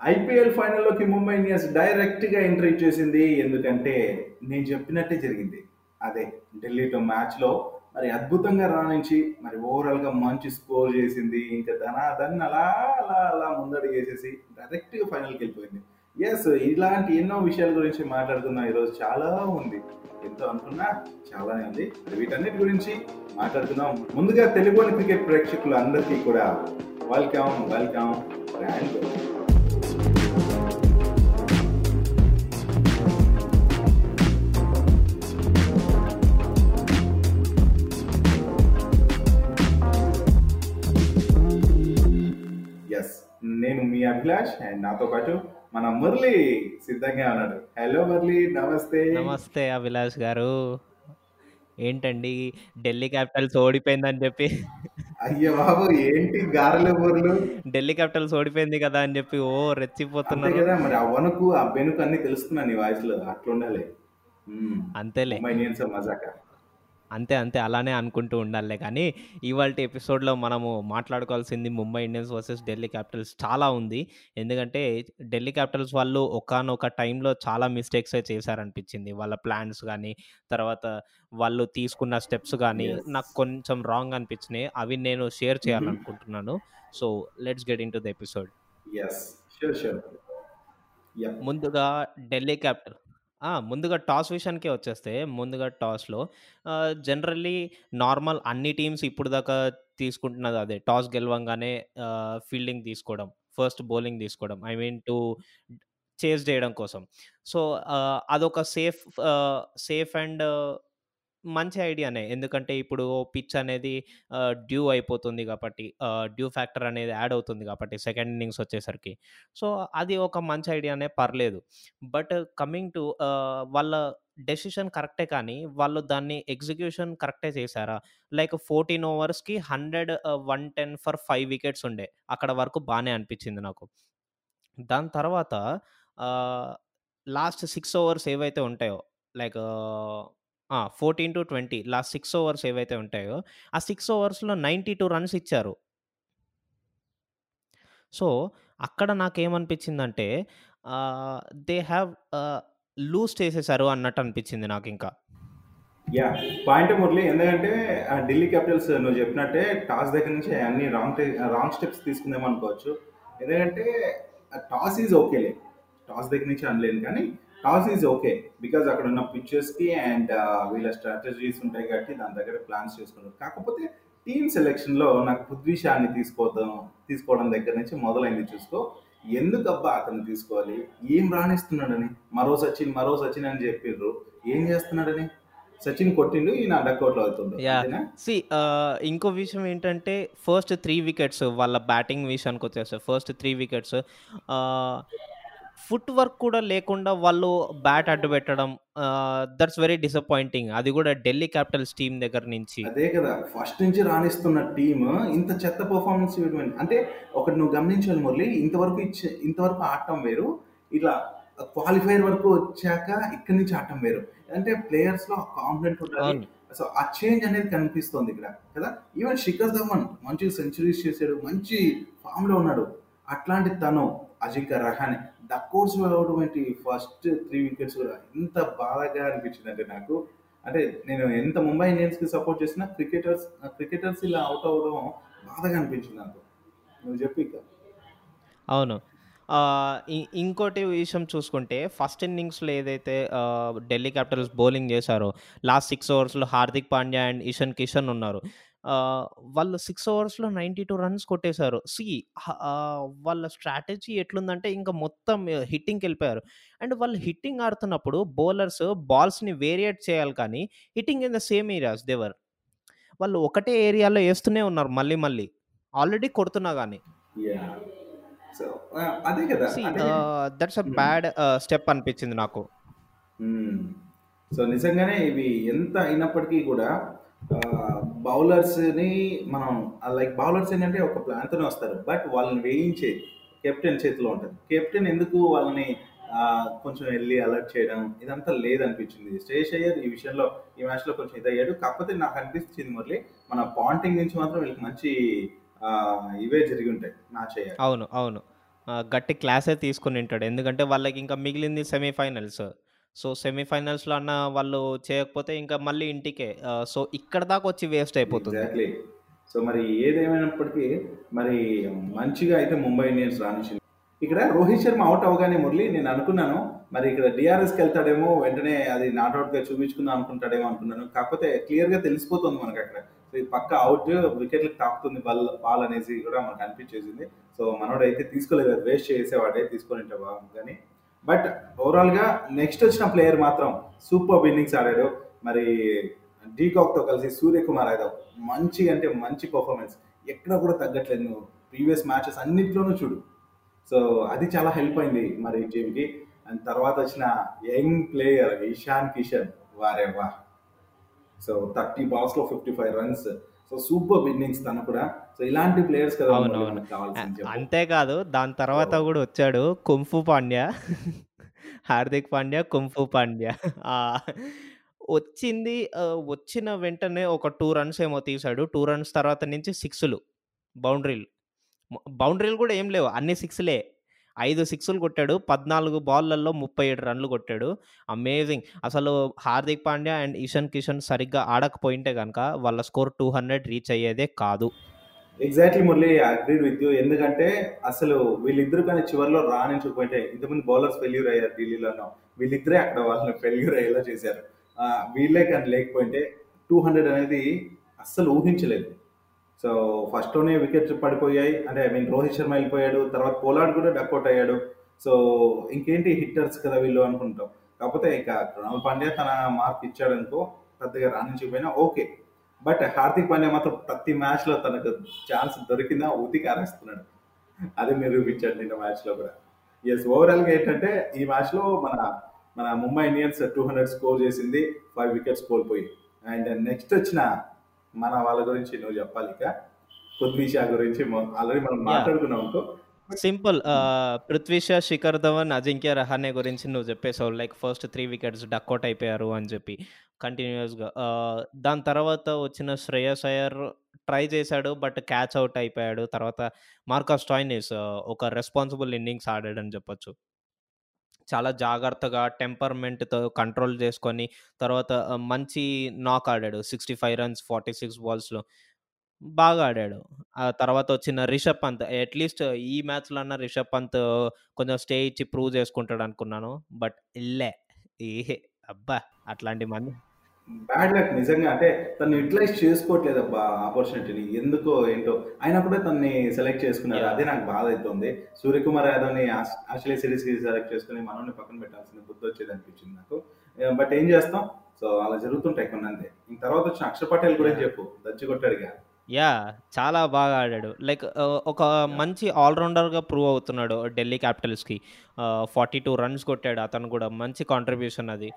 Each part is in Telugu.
ఐపీఎల్ ఫైనల్లోకి ముంబై ఇండియన్స్ డైరెక్ట్గా ఎంట్రీ చేసింది ఎందుకంటే నేను చెప్పినట్టే జరిగింది. అదే ఢిల్లీతో మ్యాచ్లో మరి అద్భుతంగా రాణించి మరి ఓవరాల్గా మంచి స్కోర్ చేసింది. ఇంకా ధనాధన్ అలా అలా అలా ముందడుగు వేసేసి డైరెక్ట్గా ఫైనల్కి వెళ్ళిపోయింది. ఎస్ ఇలాంటి ఎన్నో విషయాల గురించి మాట్లాడుకుందాం ఈరోజు చాలా ఉంది. ఎంతో అనుకున్నా చాలానే ఉంది. మరి వీటన్నిటి గురించి మాట్లాడుకుందాం. ముందుగా తెలుగుని క్రికెట్ ప్రేక్షకులు అందరికీ కూడా వెల్కమ్ వెల్కమ్ గ్రాండ్ నేను మీ అభిలాష్ అండ్ నాతో పాటు మన మురళి సిద్ధంగా ఉన్నాడు. హలో మురళి నమస్తే. నమస్తే అభిలాష్ గారు. ఏంటండి ఢిల్లీ క్యాపిటల్స్ ఓడిపోయిందని చెప్పి. అయ్య బాబు ఏంటి గారెలు బుర్రలు ఢిల్లీ క్యాపిటల్స్ ఓడిపోయింది కదా అని చెప్పి ఓ రెచ్చిపోతున్నారు. కదా మరి ఆ వణుకు ఆ బెనుకు అన్ని తెలుస్తున్నా నీ వాయిస్లో అట్లా ఉండాలి. అంతేలే ఇండియన్స్ మజాక. అంతే అంతే అలానే అనుకుంటూ ఉండాలే కానీ ఇవాళ ఎపిసోడ్లో మనము మాట్లాడుకోవాల్సింది Mumbai Indians versus Delhi Capitals చాలా ఉంది. ఎందుకంటే ఢిల్లీ క్యాపిటల్స్ వాళ్ళు ఒకనొక టైంలో చాలా మిస్టేక్స్ చేశారనిపించింది. వాళ్ళ ప్లాన్స్ కానీ తర్వాత వాళ్ళు తీసుకున్న స్టెప్స్ కానీ. నాకు కొంచెం రాంగ్ అనిపించినాయి. అవి నేను షేర్ చేయాలనుకుంటున్నాను. So let's get into the episode. ముందుగా ఢిల్లీ క్యాపిటల్. ఆ, ముందుగా టాస్ విషయానికే వచ్చేస్తే ముందుగా టాస్లో జనరల్లీ నార్మల్ అన్ని టీమ్స్ ఇప్పుడు దాకా తీసుకుంటున్నది అదే. టాస్ గెలవంగానే ఫీల్డింగ్ తీసుకోవడం ఫస్ట్ బౌలింగ్ తీసుకోవడం ఐ మీన్ టు చేజ్ చేయడం కోసం. సో అదొక సేఫ్ సేఫ్ అండ్ మంచి ఐడియానే. ఎందుకంటే ఇప్పుడు పిచ్ అనేది డ్యూ అయిపోతుంది కాబట్టి డ్యూ ఫ్యాక్టర్ అనేది యాడ్ అవుతుంది కాబట్టి సెకండ్ ఇన్నింగ్స్ వచ్చేసరికి. సో అది ఒక మంచి ఐడియానే పర్లేదు. బట్ కమింగ్ టు వాళ్ళ డెసిషన్ కరెక్టే కానీ వాళ్ళు దాన్ని ఎగ్జిక్యూషన్ కరెక్టే చేశారా? Like fourteen ఓవర్స్కి hundred one ten for five wickets ఉండే. అక్కడ వరకు బాగానే అనిపించింది నాకు. దాని తర్వాత లాస్ట్ సిక్స్ ఓవర్స్ ఏవైతే ఉంటాయో like to twenty last six overs ఏవైతే ఉంటాయో ఆ సిక్స్ ఓవర్స్లో నైంటీ టూ రన్స్ ఇచ్చారు. సో అక్కడ నాకేమనిపించిందంటే దే హ్యావ్ లూజ్ చేసేసారు అన్నట్టు అనిపించింది నాకు ఇంకా యా పాయింట్ మురళి. ఎందుకంటే ఢిల్లీ క్యాపిటల్స్ నువ్వు చెప్పినట్టే టాస్ దగ్గర నుంచి అన్ని రాంగ్ రాంగ్ స్టెప్స్ తీసుకుందాం అనుకోవచ్చు ఎందుకంటే టాస్ ఈజ్ ఓకేలే. టాస్ దగ్గర నుంచి అనలేను కానీ టాస్ ఈజ్ ఓకే బికాజ్ అక్కడ ఉన్న పిక్చర్స్కి అండ్ వీళ్ళ స్ట్రాటజీస్ ఉంటాయి కాబట్టి దాని దగ్గర ప్లాన్స్ చేసుకున్నారు కాకపోతే టీమ్ సెలెక్షన్లో నాకు పృథ్వీ షాని తీసుకోవడం తీసుకోవడం దగ్గర నుంచి మొదలైంది చూసుకో. ఎందుకు అబ్బా అతను తీసుకోవాలి? ఏం రాణిస్తున్నాడని? మరో సచిన్ మరో సచిన్ అని చెప్పిండ్రు ఏం చేస్తున్నాడని? సచిన్ కొట్టిండు ఈయన డక్అవుట్లో అవుతుంది సి ఇంకో విషయం ఏంటంటే ఫస్ట్ త్రీ వికెట్స్ వాళ్ళ బ్యాటింగ్ విషయానికి వచ్చేస్తే first three wickets foot work కూడా లేకుండా వాళ్ళు బ్యాట్ అడ్డు పెట్టడం దట్స్ వెరీ డిసప్పాయింటింగ్ అది కూడా ఢిల్లీ క్యాపిటల్స్ టీం దగ్గర నుంచి. అదే కదా ఫస్ట్ నుంచి రాణిస్తున్న టీమ్ ఇంత చెత్త పర్ఫార్మెన్స్ ఇవ్వడం అంటే ఒకటి నువ్వు గమనించాలి మురళి ఇంతవరకు ఇచ్చే ఇంతవరకు ఆడటం వేరు. ఇట్లా క్వాలిఫైర్ వరకు వచ్చాక ఇక్కడి నుంచి ఆడటం వేరు. అంటే ప్లేయర్స్లో కాన్ఫిడెంట్ ఉండాలి. సో ఆ చేంజ్ అనేది కనిపిస్తుంది ఇక్కడ కదా? ఈవెన్ శిఖర్ ధవన్ మంచి సెంచరీస్ చేశాడు మంచి ఫామ్లో ఉన్నాడు. అట్లాంటి తను అజింక్య రహానే. డక్అవుట్స్ అవ్వటువంటి ఫస్ట్ త్రీ వికెట్స్ కూడా ఎంత బాధగా అనిపించింది అంటే నాకు. అంటే నేను ఎంత ముంబై ఇండియన్స్కి సపోర్ట్ చేసినా క్రికెటర్స్ క్రికెటర్స్ ఇలా అవుట్ అవ్వడం బాధగా అనిపించింది నాకు. నువ్వు చెప్పి అవును. ఇంకోటి విషయం చూసుకుంటే ఫస్ట్ ఇన్నింగ్స్లో ఏదైతే ఢిల్లీ క్యాపిటల్స్ బౌలింగ్ చేశారో లాస్ట్ సిక్స్ ఓవర్స్లో హార్దిక్ పాండ్యా అండ్ ఇషన్ కిషన్ ఉన్నారు. వాళ్ళు సిక్స్ ఓవర్స్లో నైంటీ టూ రన్స్ కొట్టేశారు. సి వాళ్ళ స్ట్రాటజీ ఎట్లుందంటే ఇంకా మొత్తం హిట్టింగ్కి వెళ్ళిపోయారు. అండ్ వాళ్ళు హిట్టింగ్ ఆడుతున్నప్పుడు బౌలర్స్ బాల్స్ని వేరియేట్ చేయాలి కానీ hitting in the same areas దేవర్. వాళ్ళు ఒకటే ఏరియాలో వేస్తూనే ఉన్నారు మళ్ళీ మళ్ళీ. ఆల్రెడీ కొడుతున్నా కానీ దట్స్ అ. బ్యాడ్ స్టెప్ అనిపించింది నాకు. సో నిజంగానే ఇవి ఎంత అయినప్పటికీ కూడా బౌలర్స్ని మనం లైక్ బౌలర్స్ ఏంటంటే ఒక ప్లాన్తోనే వస్తారు. బట్ వాళ్ళని వేయించే కెప్టెన్ చేతిలో ఉంటుంది. కెప్టెన్ ఎందుకు వాళ్ళని కొంచెం వెళ్ళి అలర్ట్ చేయడం? ఇదంతా లేదనిపించింది. శ్రేష్ అయ్యర్ ఈ విషయంలో ఈ మ్యాచ్లో కొంచెం ఇదయ్యాడు. కాకపోతే నాకు అనిపిస్తుంది మురళి మన పాంటింగ్ నుంచి మాత్రం వీళ్ళకి మంచి ఇవే జరిగి ఉంటాయి మ్యాచ్ అయ్యారు అవును అవును. గట్టి క్లాసే తీసుకొనుంటాడు. ఎందుకంటే వాళ్ళకి ఇంకా మిగిలింది సెమీఫైనల్స్. సో, సెమీఫైనల్స్‌లో అన్నా వాళ్ళు చేయకపోతే ఇంకా మళ్ళీ ఇంటికే. ఆహ్, సో, ఇక్కడి దాకా వచ్చి వేస్ట్ అయిపోతుంది. ఎగ్జాక్ట్‌లీ. సో, మరి ఏదేమైనప్పటికీ మరి మంచిగా అయితే ముంబై ఇండియన్స్ రాణించింది. ఇక్కడ రోహిత్ శర్మ ఔట్ అవ్వగానే మురళి నేను అనుకున్నాను మరి ఇక్కడ డీఆర్ఎస్‌కి వెళ్తాడేమో వెంటనే అది నాట్ ఔట్‌గా చూపించుకుందాం అనుకుంటాడేమో అనుకున్నాను. కాకపోతే క్లియర్‌గా తెలిసిపోతుంది మనకు అక్కడ. సో, ఇది పక్కా ఔట్ వికెట్‌లకి తాకుతుంది బల్ బాల్ అనేసి కూడా మనకు అనిపించేసింది. సో, మనోడైతే తీసుకోలేదు. వేస్ట్ చేసేవాడే తీసుకొనుంటే బాగుండు కానీ బట్ ఓవరాల్‌గా నెక్స్ట్ వచ్చిన ప్లేయర్ మాత్రం సూపర్ ఇన్నింగ్స్ ఆడాడు. మరి డీకాక్‌తో కలిసి సూర్యకుమార్ యాదవ్ మంచి అంటే మంచి పర్ఫార్మెన్స్. ఎక్కడ కూడా తగ్గట్లేదు. నువ్వు ప్రీవియస్ మ్యాచెస్ అన్నిట్లోనూ చూడు. సో, అది చాలా హెల్ప్ అయింది మరి టీమ్‌కి. అండ్ తర్వాత వచ్చిన యంగ్ ప్లేయర్ ఇషాన్ కిషన్ వారే వా సో, 30 బాల్స్‌లో 55 రన్స్. సో, ఇన్నింగ్స్ తను కూడా. సో, ఇలాంటి ప్లేయర్స్ కదా. అంతేకాదు దాని తర్వాత సో గూడా వచ్చాడు కుంఫు పాండ్యా. హార్దిక్ పాండ్యా, కుంఫు పాండ్యా. వచ్చింది వచ్చిన వెంటనే ఒక 2 రన్స్ ఏమో తీశాడు. 2 రన్స్ తర్వాత నుంచి సిక్స్‌లు. బౌండరీలు. బౌండరీలు కూడా ఏం లేవు. అన్ని సిక్స్‌లే. ఐదు సిక్స్‌లు కొట్టాడు. 14 బాల్లలో 37 రన్‌లు కొట్టాడు. అమేజింగ్. అసలు హార్దిక్ పాండ్యా అండ్ ఇషాన్ కిషన్ సరిగ్గా ఆడకపోయింటే కనుక వాళ్ళ స్కోర్ 200 రీచ్ అయ్యేదే కాదు. Exactly Murali. Agree with you. ఎందుకంటే అసలు వీళ్ళిద్దరు కానీ చివరిలో రాణించకపోయింటే ఇంతకుముందు బౌలర్స్ ఫెయిల్యూర్ అయ్యారు ఢిల్లీలోనో. వీళ్ళిద్దరే అక్కడ వాళ్ళని ఫెయిల్యూర్ అయ్యేలా చేశారు. వీళ్ళే కానీ లేకపోయింటే 200 అనేది అస్సలు ఊహించలేదు. సో, ఫస్ట్‌లోనే వికెట్స్ పడిపోయాయి. అంటే ఐ మీన్ రోహిత్ శర్మ వెళ్ళిపోయాడు. తర్వాత కోలాడ్ కూడా డక్అట్ అయ్యాడు. సో, ఇంకేంటి హిట్టర్స్ కదా వీళ్ళు అనుకుంటాం. కాకపోతే ఇక కృణాల్ పాండ్యా తన మార్క్ ఇచ్చాడనుకో పెద్దగా రాణించకపోయినా ఓకే. బట్ హార్దిక్ పాండ్యా మాత్రం ప్రతి మ్యాచ్‌లో తనకు ఛాన్స్ దొరికిందా ఉతికి ఆరేస్తున్నాడు. అది నిరూపించాడు నిన్న మ్యాచ్‌లో కూడా. ఎస్ ఓవరాల్‌గా ఏంటంటే ఈ మ్యాచ్‌లో మన మన ముంబై ఇండియన్స్ 200 స్కోర్ చేసింది. ఫైవ్ వికెట్స్ కోల్పోయి. అండ్ నెక్స్ట్ వచ్చిన మన వాళ్ళ గురించి నువ్వు చెప్పాలిక. పృథ్వీ షా గురించి ఆల్రెడీ మనం! మాట్లాడుకున్నాం అనుకో. సింపుల్. ఆహ్, పృథ్వీ షా, శిఖర్ ధవన్, అజింక్య రహానే గురించి నువ్వు చెప్పేసావు. Like first 3 wickets duck out అయిపోయారు అని చెప్పి కంటిన్యూయస్‌గా. ఆహ్, దాని తర్వాత వచ్చిన శ్రేయస్ అయ్యర్ ట్రై చేశాడు. బట్ క్యాచ్ ఔట్ అయిపోయాడు. తర్వాత మార్కస్ స్టాయినిస్ ఒక రెస్పాన్సిబుల్ ఇన్నింగ్స్ ఆడాడని చెప్పొచ్చు. చాలా జాగ్రత్తగా టెంపర్‌మెంట్‌తో కంట్రోల్ చేసుకొని తర్వాత మంచి నాక్ ఆడాడు. 65 రన్స్ 46 బాల్స్‌లో. బాగా ఆడాడు. ఆ తర్వాత వచ్చిన రిషబ్ పంత్ అట్‌లీస్ట్ ఈ మ్యాచ్‌లో అన్నా రిషబ్ పంత్ కొంచెం స్టే ఇచ్చి ప్రూవ్ చేసుకుంటాడు అనుకున్నాను బట్ ఇల్లే. ఏ అబ్బా! అట్లాంటి మంది బ్యాడ్ లక్ నిజంగా. అంటే తను యుటిలైజ్ చేసుకోవట్లేదబ్బా ఆపర్చునిటీని. ఎందుకో ఏంటో. అయినా కూడా తనని సెలెక్ట్ చేసుకున్నారు. అదే నాకు బాధ అయితుంది. సూర్యకుమార్ యాదవ్‌ని ఆస్ ఆస్ట్రేలియా సిరీస్‌కి సెలెక్ట్ చేసుకొని మనోడిని పక్కన పెట్టాల్సిన బుద్ధొచ్చేది అనిపించింది నాకు. బట్ ఏం చేస్తాం. సో, అలా జరుగుతుంటాయి కొన్ని అంతే. ఇంక తర్వాత వచ్చిన అక్షర్ పటేల్ గురించి! చెప్పు. దంచి కొట్టాడుగా. యాహ్! చాలా బాగా ఆడాడు. లైక్ ఒక! మంచి ఆల్ రౌండర్‌గా ప్రూవ్ అవుతున్నాడు ఢిల్లీ క్యాపిటల్స్‌కి. ఆహ్, 42 రన్స్ కొట్టాడు అతను కూడా. మంచి కాంట్రిబ్యూషన్ అది.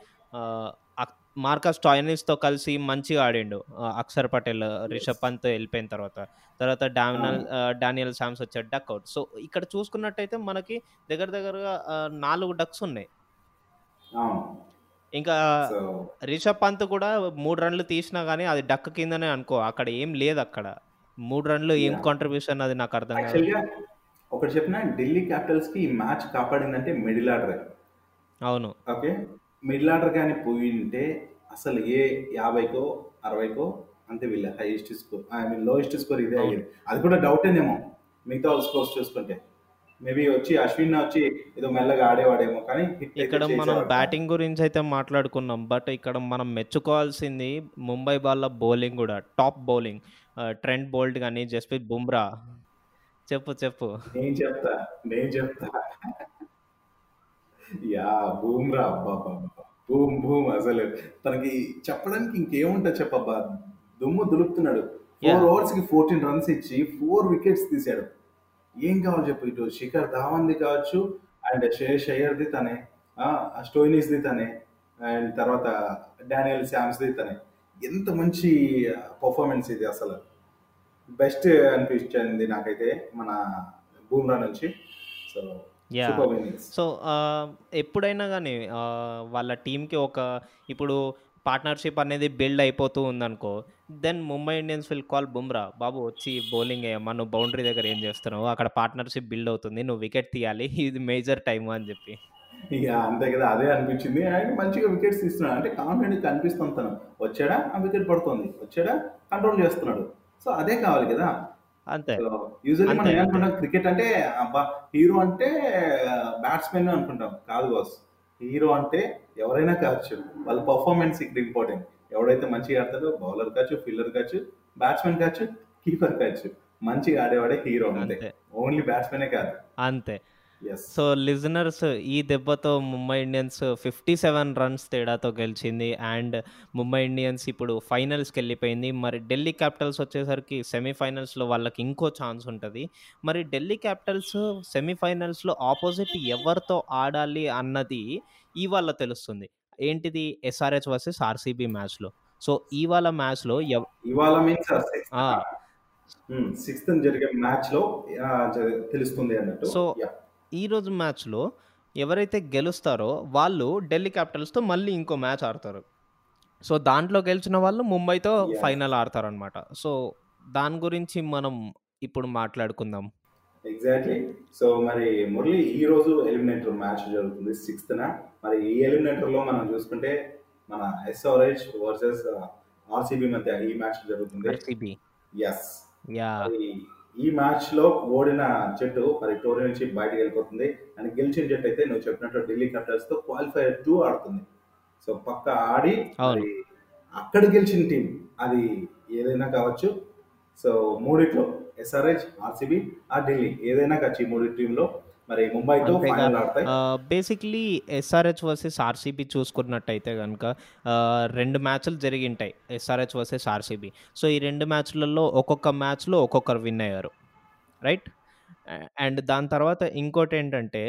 మార్కస్ స్టాయినిస్‌తో కలిసి మంచిగా ఆడిండు. అక్షర్ పటేల్, రిషబ్. పంత్ వెళ్ళిపోయిన తర్వాత. తర్వాత డామినల్ డానియల్ సామ్స్ వచ్చాడు డకౌట్. సో, ఇక్కడ చూసుకున్నట్టయితే మనకి దగ్గర దగ్గరగా 4 డక్స్ ఉన్నాయి. ఇంకా రిషబ్ పంత్ కూడా 3 రన్‌లు తీసినా గాని అది డక్ కిందనే అనుకో. అక్కడ ఏం లేదక్కడ. 3 రన్‌లు ఏం! కాంట్రిబ్యూషన్ అది నాకు అర్థం కాదు. ఒకటి చెప్పినా ఢిల్లీ క్యాపిటల్స్‌కి ఈ మ్యాచ్ కాపాడిందంటే మిడిల్ ఆర్డరే. అవును. ఓకే. మిడిల్ ఆర్డర్ గాని పోయుంటే అసలు ఏ 50కో, 60కో అంతే వీళ్ళ highest score I mean lowest score ఇదే. అయ్యేది. అది కూడా డౌటేనేమో. మిగతా స్కోర్స్ చూసుకుంటే. మేబీ వచ్చి అశ్విన్ వచ్చి ఏదో మెల్లగా ఆడేవాడేమో కానీ ఇక్కడ మనం. బ్యాటింగ్ గురించి అయితే మాట్లాడుకున్నాం. బట్ ఇక్కడ మనం మెచ్చుకోవాల్సింది ముంబై వాళ్ళ బౌలింగ్ గూడా. Top bowling. ఆహ్, ట్రెంట్ బోల్ట్ గాని, జస్ప్రీత్ బుమ్రా. చెప్పు చెప్పు. నేను చెప్తా. నేను చెప్తా. యాహ్! బూమ్రా అబ్బబ్బబ్బా! బూమ్ బూమ్ అసలు తనకి చెప్పడానికి ఇంకేముంటది చెప్పబ్బా! దుమ్ము దులుపుతున్నాడు. 4 యాహ్! ఓవర్స్‌కి 14 రన్స్ ఇచ్చి 4 వికెట్స్ తీశాడు. ఏం కావాలి చెప్పు ఇటు శిఖర్ ధావన్‌ది కావచ్చు అండ్ శ్రేయస్ అయ్యర్‌ది తనే. ఆ! స్టోయినిస్‌ది తనే. అండ్ తర్వాత డానియల్ శామ్స్‌ది తనే. ఎంత మంచి పర్ఫార్మెన్స్ ఇది అసలు. బెస్ట్ అనిపించింది నాకైతే మన బూమ్రా నుంచి. So innings. సో, ఆహ్, ఎప్పుడైనా గాని ఆహ్, వాళ్ళ టీమ్‌కి ఒక ఇప్పుడు పార్ట్నర్‌షిప్ అనేది బిల్డ్ అయిపోతూ ఉందనుకో, then Mumbai Indians will call Bumrah బాబు వచ్చి బౌలింగ్ వేయమ్మా నువ్వు బౌండరీ దగ్గర ఏం చేస్తున్నావు? అక్కడ పార్ట్నర్షిప్ బిల్డ్ అవుతుంది నువ్వు వికెట్ తీయాలి ఇది మేజర్ టైం అని చెప్పి. ఇక అంతే కదా అదే అనిపించింది. ఆయన మంచిగా వికెట్స్ తీస్తున్నాడు. అంటే కాన్ఫిడెంట్ కనిపిస్తుంది తను. వచ్చాడా? ఆ వికెట్ పడుతుంది. వచ్చాడా? కంట్రోల్ చేస్తున్నాడు. సో అదే కావాలి కదా. అంతే. యూజువల్లీ మనం. ఏమనుకుంటాం క్రికెట్ అంటే అబ్బా హీరో అంటే బ్యాట్స్మెన్ అనుకుంటాం. కాదు బాస్ హీరో అంటే ఎవరైనా కావచ్చు. వాళ్ళ పర్ఫార్మెన్స్ ఇక్కడ ఇంపార్టెంట్ ఎవడైతే మంచిగా ఆడతాడో బౌలర్ కావచ్చు ఫీల్డర్ కావచ్చు బ్యాట్స్మెన్ కావచ్చు కీపర్ కావచ్చు మంచిగా ఆడేవాడే హీరో అంతే. ఓన్లీ బ్యాట్స్మెనే కాదు. అంతే. సో లిజనర్స్ ఈ దెబ్బతో Mumbai Indians fifty seven runs తేడాతో గెలిచింది. అండ్ ముంబై ఇండియన్స్ ఇప్పుడు ఫైనల్స్కి వెళ్ళిపోయింది. మరి ఢిల్లీ క్యాపిటల్స్ వచ్చేసరికి సెమీఫైనల్స్లో వాళ్ళకి ఇంకో ఛాన్స్ ఉంటుంది. మరి ఢిల్లీ క్యాపిటల్స్ సెమీఫైనల్స్లో ఆపోజిట్ ఎవరితో ఆడాలి అన్నది ఇవాళ తెలుస్తుంది. ఏంటిది? ఎస్ఆర్హెచ్ వర్సెస్ ఆర్సీబీ మ్యాచ్లో సో ఇవాళ మ్యాచ్లో ఇవాళ మీన్స్ సిక్స్త్ జరిగే మ్యాచ్లో ఆ, జ- తెలుస్తుంది అన్నట్టు. So Yeah. ఈ రోజు మ్యాచ్లో ఎవరైతే గెలుస్తారో వాళ్ళు ఢిల్లీ క్యాపిటల్స్తో మళ్ళీ ఇంకో మ్యాచ్ ఆడతారు. సో దాంట్లో గెలిచిన వాళ్ళు ముంబైతో. ఫైనల్ ఆడతారనమాట సో దాని గురించి మనం ఇప్పుడు మాట్లాడుకుందాం. ఎగ్జాక్ట్లీ సో మరి మురళి ఈ రోజు ఎలిమినేటర్ మ్యాచ్ జరుగుతుంది సిక్స్త్ మరి ఈ ఎలిమినేటర్లో మనం చూసుకుంటే మన ఎస్ఆర్హెచ్ వర్సెస్ ఆర్సీబీ మధ్య ఈ మ్యాచ్ జరుగుతుంది. ఎస్ ఈ మ్యాచ్లో ఓడిన జట్టు మరి టోరీ నుంచి బయటకు వెళ్ళిపోతుంది. అండ్ గెలిచిన జట్టు అయితే నువ్వు చెప్పినట్టు ఢిల్లీ క్యాపిటల్స్తో క్వాలిఫైర్ టూ ఆడుతుంది. సో పక్క ఆడి అక్కడ గెలిచిన టీం అది ఏదైనా కావచ్చు. సో మూడిట్లో ఎస్ఆర్హెచ్ ఆర్సీబీ ఆ ఢిల్లీ ఏదైనా కావచ్చు ఈ మూడి టీంలో. మరి ముంబైతో. ఫైనల్ ఆడతాయి. బేసిక్లీ ఎస్ఆర్హెచ్ వర్సెస్ ఆర్సీబీ చూసుకున్నట్టయితే కనుక రెండు మ్యాచ్లు జరిగింటాయి. ఎస్ఆర్హెచ్ వర్సెస్ ఆర్సీబీ సో ఈ రెండు మ్యాచ్లలో ఒక్కొక్క మ్యాచ్లో ఒక్కొక్కరు విన్ అయ్యారు. రైట్ అండ్ దాని తర్వాత ఇంకోటి ఏంటంటే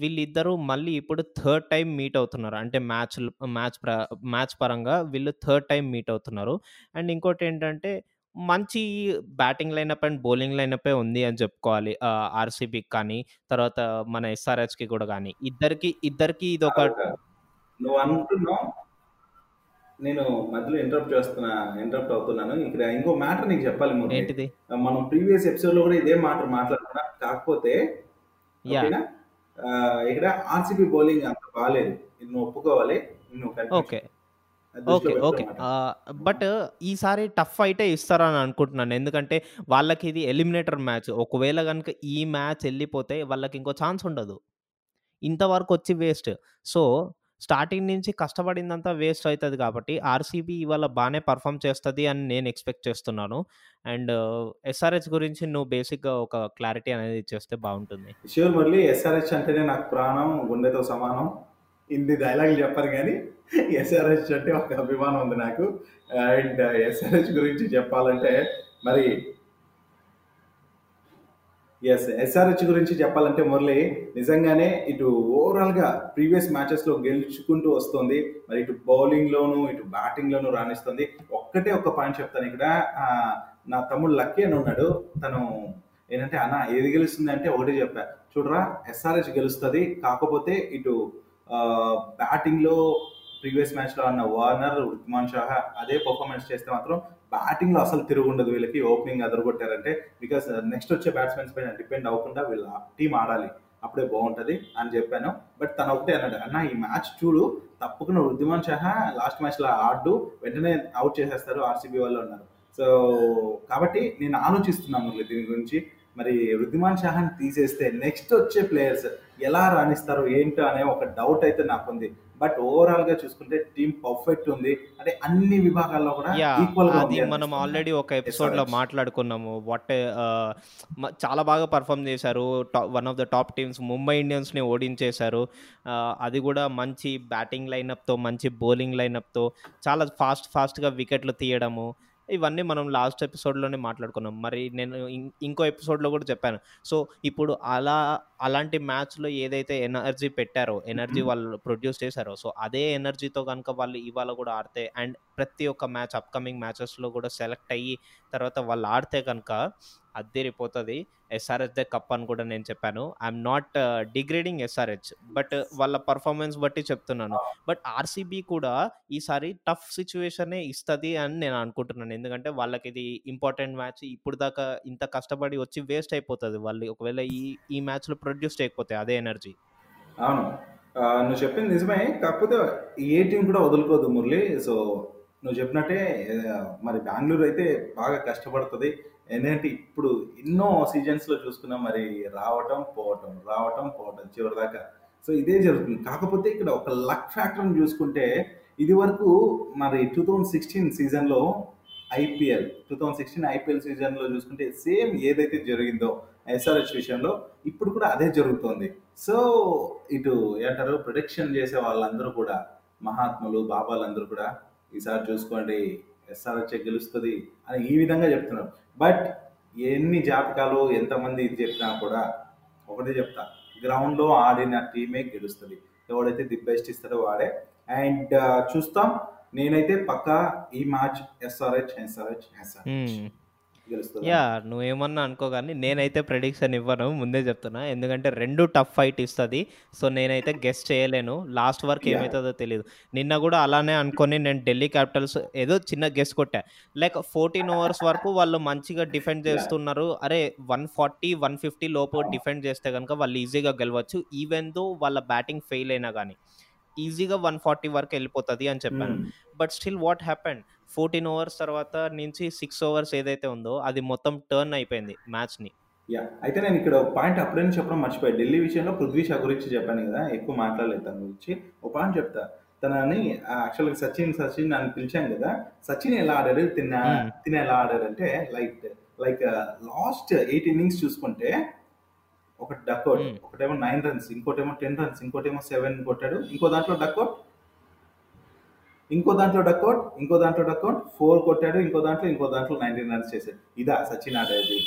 వీళ్ళిద్దరూ మళ్ళీ ఇప్పుడు థర్డ్ టైం మీట్ అవుతున్నారు. అంటే మ్యాచ్ మ్యాచ్ ప్ర మ్యాచ్ పరంగా వీళ్ళు థర్డ్ టైం మీట్ అవుతున్నారు. అండ్ ఇంకోటి ఏంటంటే మంచి బ్యాటింగ్ లైనప్ అండ్ బౌలింగ్ లైనప్పే ఉంది అని చెప్పుకోవాలి. ఆర్సీబీకి కానీ తర్వాత మన ఎస్ఆర్హెచ్కి కూడా కానీ. ఇద్దరికి ఇద్దరికి ఇది ఒక నువ్వు అంటున్నావు. నేను మధ్యలో ఇంటరప్ట్ చేస్తున్నా ఇంటరప్ట్ అవుతున్నాను. ఇక్కడ ఇంకో మ్యాటర్ నీకు చెప్పాలి. ఏంటిది? మనం ప్రీవియస్ ఎపిసోడ్లో కూడా ఇదే మాట మాట్లాడుకున్నా. కాకపోతే ఇక్కడ ఆర్సీబీ బౌలింగ్ అంత బాగాలేదు నువ్వు ఒప్పుకోవాలి. నువ్వు. ఓకే. Okay okay. బట్ ఈసారి టఫ్ ఫైటే ఇస్తారని అనుకుంటున్నాను. ఎందుకంటే వాళ్ళకి ఇది ఎలిమినేటర్ మ్యాచ్. ఒకవేళ కనుక ఈ మ్యాచ్ వెళ్ళిపోతే వాళ్ళకి ఇంకో ఛాన్స్ ఉండదు. ఇంతవరకు వచ్చి వేస్ట్. సో స్టార్టింగ్ నుంచి కష్టపడిందంతా వేస్ట్ అవుతుంది కాబట్టి ఆర్సీబీ ఇవాళ బాగానే పర్ఫామ్ చేస్తుంది అని నేను ఎక్స్పెక్ట్ చేస్తున్నాను. అండ్ ఎస్ఆర్హెచ్ గురించి నువ్వు బేసిక్గా ఒక క్లారిటీ అనేది ఇచ్చేస్తే బాగుంటుంది. షూర్ మురళి ఎస్ఆర్హెచ్ అంటేనే నాకు ప్రాణం గుండెతో సమానం. ఇన్ని డైలాగులు చెప్పారు కానీ ఎస్ఆర్హెచ్ అంటే ఒక అభిమానం ఉంది నాకు. అండ్ ఎస్ఆర్హెచ్ గురించి చెప్పాలంటే మరి ఎస్ ఎస్ఆర్హెచ్ గురించి చెప్పాలంటే మురళి నిజంగానే ఇటు ఓవరాల్గా ప్రీవియస్ మ్యాచెస్లో గెలుచుకుంటూ వస్తుంది. మరి ఇటు బౌలింగ్లోను ఇటు బ్యాటింగ్లోను రాణిస్తుంది. ఒక్కటే ఒక పాయింట్ చెప్తాను ఇక్కడ. నా తమ్ముడు లక్కీ అని ఉన్నాడు. తను ఏంటంటే అన్న ఏది గెలుస్తుంది అంటే ఒకటి చెప్పా. చూడరా ఎస్ఆర్హెచ్ గెలుస్తుంది. కాకపోతే ఇటు బ్యాటింగ్లో ప్రీవియస్ మ్యాచ్లో అన్న వార్నర్ ఉత్మాన్ షాహా అదే పర్ఫార్మెన్స్ చేస్తే మాత్రం బ్యాటింగ్లో అసలు తిరుగుండదు వీళ్ళకి ఓపెనింగ్ అదరగొట్టారంటే బికాస్ నెక్స్ట్ uh, వచ్చే బ్యాట్స్మెన్స్ పైన డిపెండ్ అవ్వకుండా వీళ్ళ టీం ఆడాలి. అప్పుడే బాగుంటది అని చెప్పాను. బట్ తను ఒకటే అన్నాడు అన్న ఈ మ్యాచ్ చూడు తప్పకుండా వృద్ధిమాన్ షాహా లాస్ట్ మ్యాచ్లో ఆడు వెంటనే అవుట్ చేసేస్తారు ఆర్సీబీ వాళ్ళు అన్నారు. సో కాబట్టి నేను ఆలోచిస్తున్నాను మురళి దీని గురించి. మరి వృద్ధిమాన్ షాహాని తీసేస్తే నెక్స్ట్ వచ్చే ప్లేయర్స్ ఎలా రాణిస్తారు ఏంటో అనే ఒక డౌట్ అయితే నాకుంది. బట్ ఓవరాల్గా చూసుకుంటే టీం పర్ఫెక్ట్ ఉంది. అంటే అన్ని విభాగాల్లో కూడా ఈక్వల్గా అది ఉంది మనం. ఆల్రెడీ ఒక ఎపిసోడ్లో. మాట్లాడుకున్నాము. వాట్ చాలా బాగా పర్ఫామ్ చేశారు. One of the top teams Mumbai ఇండియన్స్ని ఓడించేశారు. ఆ, అది కూడా మంచి బ్యాటింగ్ లైనప్తో మంచి బౌలింగ్ లైనప్తో చాలా ఫాస్ట్ ఫాస్ట్గా వికెట్లు తీయడము. ఇవన్నీ మనం లాస్ట్ ఎపిసోడ్లోనే మాట్లాడుకున్నాం. మరి నేను ఇంకో ఎపిసోడ్లో కూడా చెప్పాను. సో ఇప్పుడు అలా అలాంటి మ్యాచ్లో ఏదైతే ఎనర్జీ పెట్టారో ఎనర్జీ వాళ్ళు ప్రొడ్యూస్ చేశారో సో అదే ఎనర్జీతో కనుక వాళ్ళు ఇవాళ కూడా ఆడితే అండ్ ప్రతి ఒక్క మ్యాచ్ అప్కమింగ్ మ్యాచెస్లో కూడా సెలెక్ట్ అయ్యి తర్వాత వాళ్ళు ఆడితే కనుక అద్దరిపోతుంది. ఎస్ఆర్హెచ్దే కప్ అని కూడా నేను చెప్పాను. I'm not degrading SRH but వాళ్ళ పర్ఫార్మెన్స్ బట్టి చెప్తున్నాను. బట్ ఆర్సీబీ కూడా ఈసారి టఫ్ సిచ్యువేషనే ఇస్తుంది అని నేను అనుకుంటున్నాను. ఎందుకంటే వాళ్ళకి ఇది ఇంపార్టెంట్ మ్యాచ్ ఇప్పుడు దాకా ఇంత కష్టపడి వచ్చి వేస్ట్ అయిపోతుంది. వాళ్ళు ఒకవేళ ఈ ఈ మ్యాచ్లో ప్రొడ్యూస్ చేయకపోతే అదే ఎనర్జీ అవును. నువ్వు చెప్పింది నిజమే. కాకపోతే ఏ టీం కూడా వదులుకోదు మురళి. సో నువ్వు చెప్పినట్టే మరి బెంగళూరు అయితే బాగా కష్టపడుతుంది. ఏంటంటే ఇప్పుడు ఎన్నో సీజన్స్లో చూసుకున్నా మరి రావటం పోవటం రావటం పోవటం చివరి దాకా సో ఇదే జరుగుతుంది. కాకపోతే ఇక్కడ ఒక లక్ ఫ్యాక్టర్ని చూసుకుంటే ఇది వరకు మరి టూ థౌజండ్ సిక్స్టీన్ సీజన్లో IPL two thousand sixteen IPL సీజన్లో చూసుకుంటే సేమ్ ఏదైతే జరిగిందో ఎస్ఆర్హెచ్ విషయంలో ఇప్పుడు కూడా అదే జరుగుతోంది. సో ఇటు ఏంటారు ప్రొడక్షన్ చేసే వాళ్ళందరూ కూడా మహాత్ములు బాబాలందరూ కూడా ఈసారి చూసుకోండి ఎస్ఆర్హెచ్ గెలుస్తుంది అని ఈ విధంగా చెప్తున్నారు. బట్ ఎన్ని జాతకాలు ఎంతమంది ఇది చెప్పినా కూడా ఒకటే చెప్తా. గ్రౌండ్లో ఆడిన టీమే గెలుస్తుంది. ఎవడైతే ది బెస్ట్ ఇస్తాడో వాడే. అండ్ చూస్తాం. నేనైతే పక్కా ఈ match SRH SRH SRH. Yeah నువ్వేమన్నా అనుకో కానీ నేనైతే ప్రెడిక్షన్ ఇవ్వను ముందే చెప్తున్నా. ఎందుకంటే రెండు టఫ్ ఫైట్ ఇస్తుంది. సో నేనైతే గెస్ట్ చేయలేను. లాస్ట్ వరకు. ఏమవుతుందో తెలియదు నిన్న కూడా అలానే అనుకొని నేను ఢిల్లీ క్యాపిటల్స్ ఏదో చిన్న గెస్ట్ కొట్టా. లైక్ ఫోర్టీన్ ఓవర్స్ వరకు వాళ్ళు మంచిగా డిఫెండ్ చేస్తున్నారు. అరే వన్ ఫార్టీ వన్ ఫిఫ్టీ లోపు డిఫెండ్ చేస్తే కనుక వాళ్ళు ఈజీగా గెలవచ్చు. ఈవెన్ దో వాళ్ళ బ్యాటింగ్ ఫెయిల్ అయినా కానీ ఈజీగా వన్ ఫార్టీ వరకు వెళ్ళిపోతుంది అని చెప్పాను. But still what happened fourteen overs తర్వాత నుంచి సిక్స్ ఓవర్స్ ఏదైతే ఉందో అది మొత్తం టర్న్ అయిపోయింది మ్యాచ్ని యా అయితే నేను ఇక్కడ పాయింట్ అప్పుడే చెప్పడం మర్చిపోయా. ఢిల్లీ విషయంలో పృథ్వీ షా గురించి చెప్పాను కదా ఎక్కువ మాట్లాడలేదు తన గురించి. ఒక పాయింట్ చెప్తా. తనని యాక్చువల్గా సచిన్ సచిన్ అని పిలిచాను కదా సచిన్ ఎలా ఆడాడు తిన్న. తిన ఎలా అంటే like like last eight innings చూసుకుంటే ఒక డక్అవుట్ Hmm. ఒకటేమో నైన్ రన్స్ ఇంకోటేమో టెన్ రన్స్ ఇంకోటేమో సెవెన్ కొట్టాడు. ఇంకో దాంట్లో డక్అవుట్ ఇంకో దాంట్లో డక్అవుట్ ఇంకో దాంట్లో డక్అవుట్ ఫోర్ కొట్టాడు. ఇంకో దాంట్లో ఇంకో దాంట్లో నైన్టీన్ రన్స్ చేశాడు. ఇదా సచిన్ ఆడేది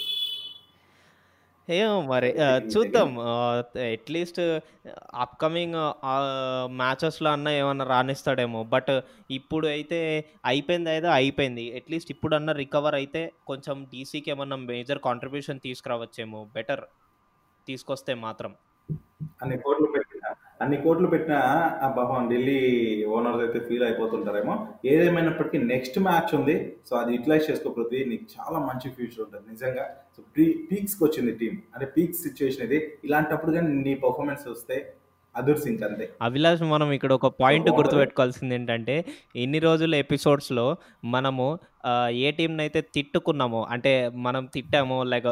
ఏమో మరి చూద్దాం. అట్లీస్ట్ అప్కమింగ్ మ్యాచెస్లో అన్న ఏమన్నా రాణిస్తాడేమో. బట్ ఇప్పుడు అయితే అయిపోయింది అయితే అయిపోయింది. అట్లీస్ట్ ఇప్పుడు అన్న రికవర్ అయితే కొంచెం డీసీకి ఏమన్నా మేజర్ కాంట్రిబ్యూషన్ తీసుకురావచ్చేమో. బెటర్ తీసుకొస్తే మాత్రం. అన్ని కోట్లు పెట్టిన అన్ని కోట్లు పెట్టిన ఆ పాపం ఢిల్లీ ఓనర్స్ అయితే ఫీల్ అయిపోతుంటారేమో. ఏదేమైనప్పటికీ నెక్స్ట్ మ్యాచ్ ఉంది. సో అది యూటిలైజ్ చేసుకోకపోతే నీకు చాలా మంచి ఫ్యూచర్ ఉంటుంది. నిజంగా. సో ప్రీ పీక్స్కి వచ్చింది టీం అంటే పీక్స్ సిచ్యువేషన్ ఇది. ఇలాంటప్పుడు కానీ నీ పర్ఫార్మెన్స్ వస్తే అంతే. అభిలాష్ మనం ఇక్కడ ఒక పాయింట్. గుర్తుపెట్టుకోవాల్సింది ఏంటంటే ఇన్ని రోజుల ఎపిసోడ్స్లో మనము ఏ టీంని అయితే తిట్టుకున్నామో అంటే మనం తిట్టామో లైక్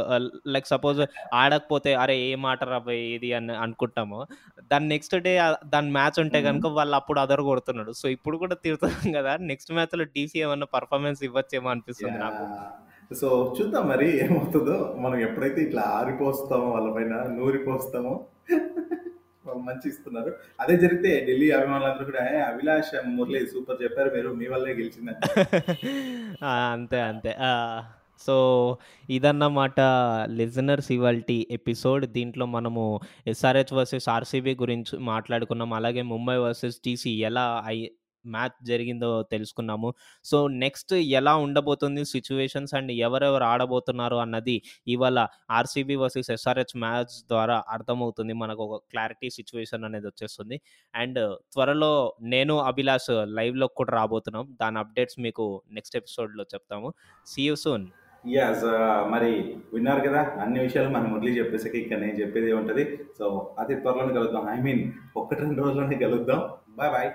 లైక్ సపోజ్ ఆడకపోతే అరే ఏం ఆట రాబోయే ఇది అని అనుకుంటామో దాని నెక్స్ట్ డే దాని మ్యాచ్ ఉంటే కనుక వాళ్ళు అప్పుడు అదర్ కొడుతున్నాడు. సో ఇప్పుడు కూడా తిడుతున్నాం కదా నెక్స్ట్ మ్యాచ్లో డీసీ ఏమన్నా పర్ఫార్మెన్స్ ఇవ్వచ్చేమో అనిపిస్తుంది నాకు. సో చూద్దాం మరి ఏమవుతుందో. మనం ఎప్పుడైతే ఇట్లా ఆరిపోస్తామో వాళ్ళ పైన నూరిపోస్తామో మంచి ఇస్తున్నారు. అదే జరిగితే ఢిల్లీ అభిమానులందరూ కూడా అభిలాష్ మురళి సూపర్ చెప్పారు మీరు మీ వల్లే గెలిచిందని. అంతే అంతే. సో ఇదన్నమాట లిజనర్స్ ఇవాల్టి ఎపిసోడ్. దీంట్లో మనము ఎస్ఆర్హెచ్ వర్సెస్ ఆర్సీబీ గురించి మాట్లాడుకున్నాం. అలాగే ముంబై వర్సెస్ టీసీ ఎలా ఐ మ్యాచ్ జరిగిందో తెలుసుకున్నాము. సో నెక్స్ట్ ఎలా ఉండబోతుంది సిచ్యువేషన్స్ అండ్ ఎవరెవరు ఆడబోతున్నారు అన్నది ఇవాళ ఆర్సీబీ వర్సెస్ ఎస్ఆర్హెచ్ మ్యాచ్ ద్వారా అర్థమవుతుంది. మనకు ఒక క్లారిటీ సిచ్యువేషన్ అనేది వచ్చేస్తుంది. అండ్ త్వరలో నేను అభిలాష్ లైవ్లో కూడా రాబోతున్నాం. దాని అప్డేట్స్ మీకు నెక్స్ట్ ఎపిసోడ్లో చెప్తాము. సీ యూ సూన్ యాజ్ మరి విన్నారు కదా? అన్ని విషయాలు మన మురళి చెప్పేసరికి ఇక్కడ నేను చెప్పేది ఉంటుంది. సో అతి త్వరలోనే కలుద్దాం. ఐ మీన్ ఒకటి రెండు రోజుల్లోనే కలుద్దాం. బాయ్ బాయ్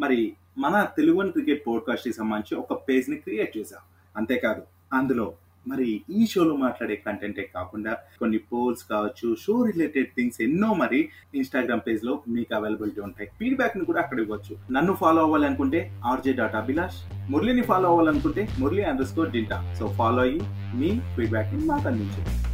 మరి మన తెలుగు క్రికెట్ పోడ్కాస్ట్కి సంబంధించి ఒక పేజ్ని క్రియేట్ చేశాం. అంతేకాదు అందులో మరి ఈ షోలో మాట్లాడే కంటెంటే కాకుండా కొన్ని పోల్స్ కావచ్చు షో రిలేటెడ్ థింగ్స్ ఎన్నో మరి ఇన్స్టాగ్రామ్ పేజ్లో మీకు అవైలబిలిటీ ఉంటాయి. ఫీడ్బ్యాక్ని కూడా అక్కడ ఇవ్వచ్చు. నన్ను ఫాలో అవ్వాలనుకుంటే ఆర్జే డాట్ అభిలాష్ మురళిని ఫాలో అవ్వాలనుకుంటే మురళి అండర్ స్కోర్ డింటా సో ఫాలో అయ్యి మీ ఫీడ్బ్యాక్ని మాకు అందించండి.